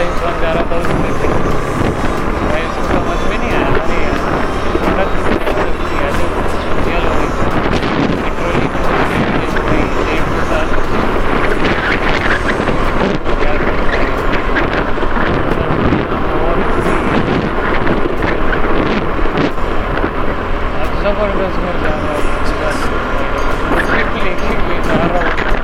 वाला इंसान जा रहा था उसने भाई उसको समझ में नहीं आया अरे यार थोड़ा किसी ने मदद किया तो क्या लोग रहा है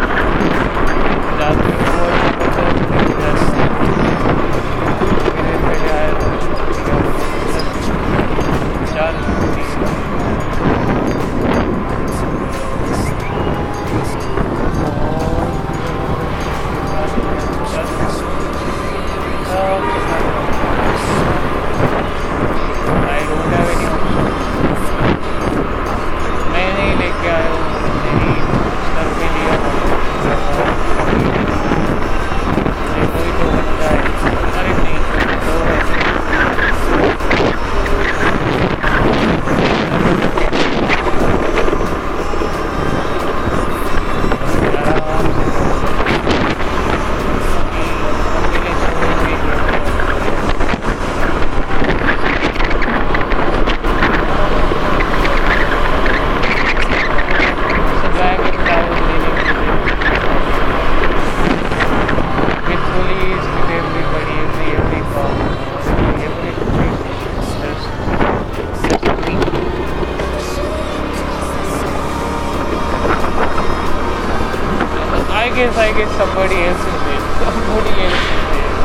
guess, I guess somebody else will make. Somebody else will make.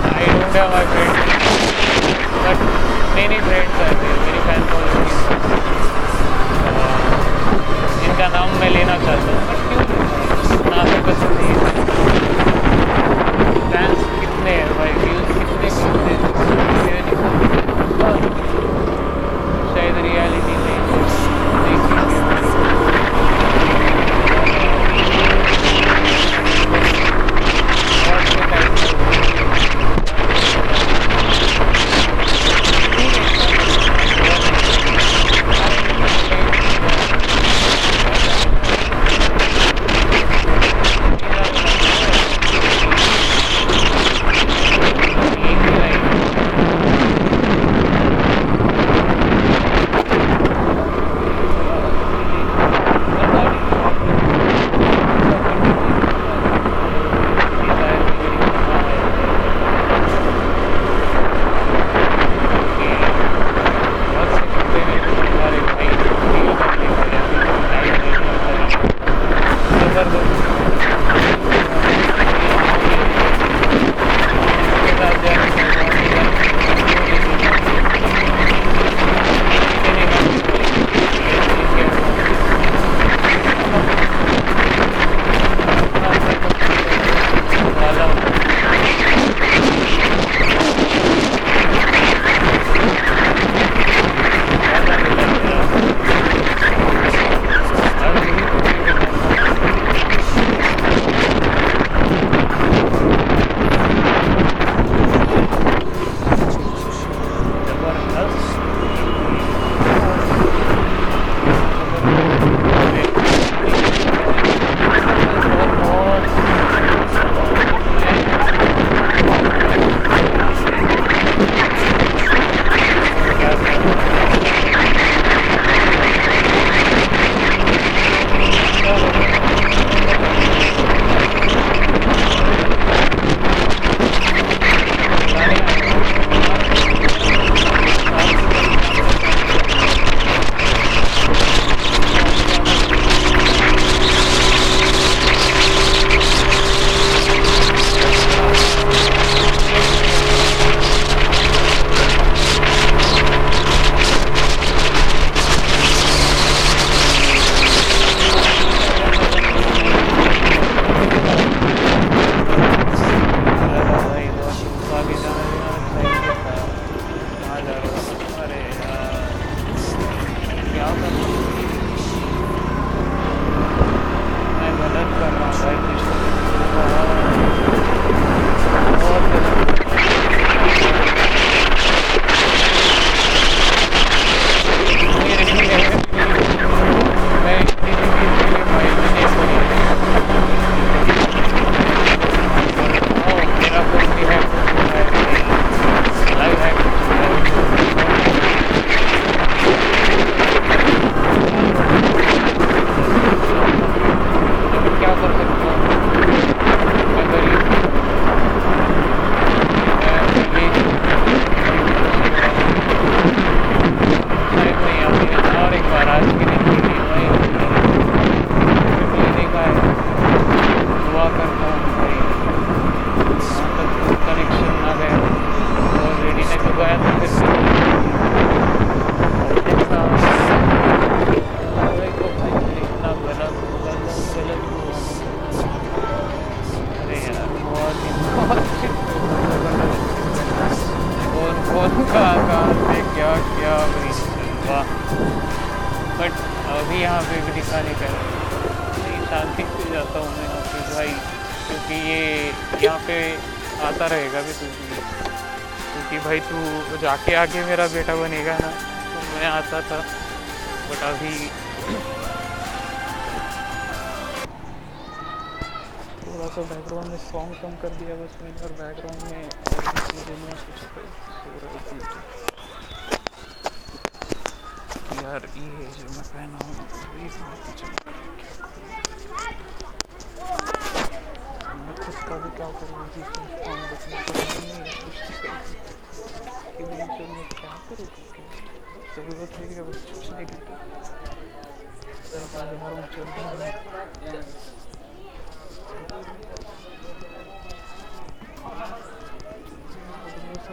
I don't have my friends. But many friends are there, many fans are there. इनका नाम मैं लेना चाहता हूँ बट क्यों ना तो पसंद नहीं आता रहेगा भी तू भी। क्योंकि भाई तू जाके आगे मेरा बेटा बनेगा ना तो मैं आता था बट अभी थोड़ा सा बैकग्राउंड में सॉन्ग कम कर दिया बस मैंने, और बैकग्राउंड में चीज़ें में कुछ हो रही थी। यार ये जो मैं पहना हूँ ये बहुत अच्छा मैं खुद का भी क्या करूँ जी सॉन्ग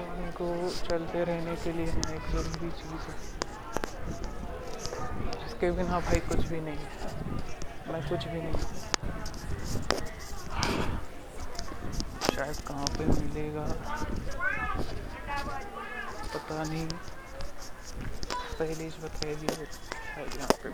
हमको चलते रहने के लिए हमें एक ज़रूरी चीज़ है। जिसके बिना भाई कुछ भी नहीं है। मैं कुछ भी नहीं हूँ। शायद कहाँ पे मिलेगा। पता नहीं। पहले ही बता दिया शायद यहाँ पे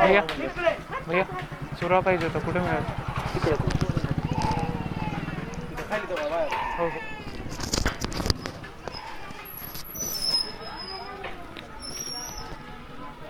भैया। सुरा पाहिजे होता. कुठे मिळाल? हो हो.